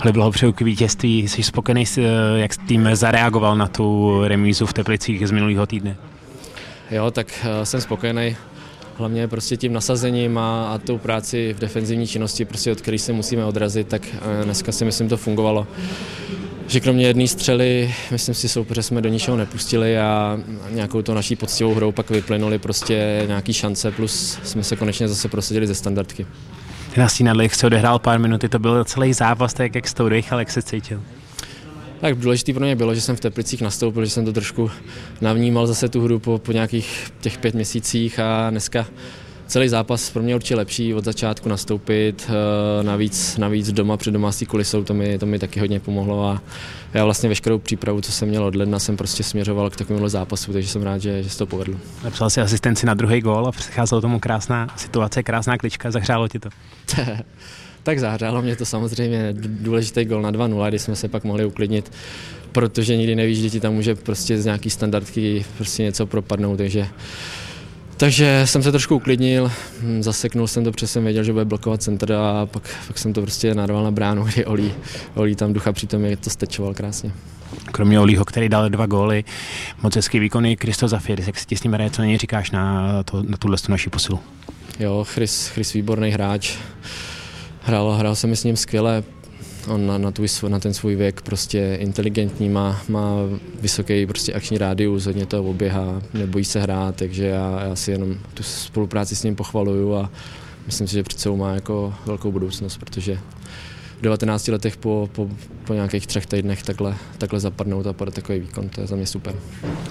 Ale bylo k vítězství. Jsi spokojený, jak tým zareagoval na tu remízu v Teplicích z minulého týdne? Jo, tak jsem spokojený hlavně prostě tím nasazením a, a tou práci v defenzivní činnosti, prostě od které se musíme odrazit, tak dneska si myslím to fungovalo že kromě jedné střely, myslím si, soupeře jsme do ničeho nepustili a nějakou to naší poctivou hrou pak vyplynuli prostě nějaký šance, plus jsme se konečně zase prosadili ze standardky. Ty na se odehrál pár minut, to byl celý zápas, tak jak to udechal, jak se cítil? Tak důležité pro mě bylo, že jsem v Teplicích nastoupil, že jsem to trošku navnímal zase tu hru po, po nějakých těch pět měsících a dneska celý zápas pro mě určitě lepší od začátku nastoupit, eh, navíc, navíc doma před domácí kulisou, to mi, to mi taky hodně pomohlo a já vlastně veškerou přípravu, co jsem měl od ledna, jsem prostě směřoval k takovému zápasu, takže jsem rád, že, že se to povedlo. Napsal si asistenci na druhý gól a předcházelo tomu krásná situace, krásná klička, zahřálo ti to? tak zahřálo mě to samozřejmě důležitý gol na 2-0, kdy jsme se pak mohli uklidnit, protože nikdy nevíš, že ti tam může prostě z nějaký standardky prostě něco propadnout, takže takže jsem se trošku uklidnil, hm, zaseknul jsem to, protože jsem věděl, že bude blokovat centr a pak, pak jsem to prostě narval na bránu, kdy Olí, Olí tam ducha přitom je to stečoval krásně. Kromě Olího, který dal dva góly, moc hezký výkony, Kristo Zafir, jak si ti s ním hraje, co na něj říkáš na, to, na tuhle naši posilu? Jo, Chris, Chris výborný hráč, hrál, hrál jsem s ním skvěle, on na, na, tvůj, na ten svůj věk prostě inteligentní, má, má vysoký prostě akční rádius, hodně to oběhá, nebojí se hrát, takže já, já si jenom tu spolupráci s ním pochvaluju a myslím si, že před sebou má jako velkou budoucnost, protože v 19 letech po, po, po nějakých třech týdnech takhle, takhle zapadnout a podat takový výkon, to je za mě super.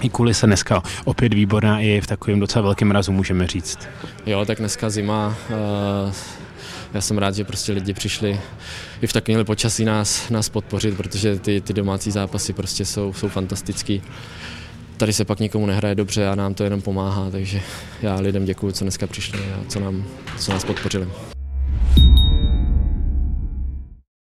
I kvůli se dneska opět výborná i v takovém docela velkém mrazu, můžeme říct. Jo, tak dneska zima, uh, já jsem rád, že prostě lidi přišli i v takovémhle počasí nás, nás podpořit, protože ty, ty domácí zápasy prostě jsou, jsou fantastický. Tady se pak nikomu nehraje dobře a nám to jenom pomáhá, takže já lidem děkuji, co dneska přišli a co, nám, co nás podpořili.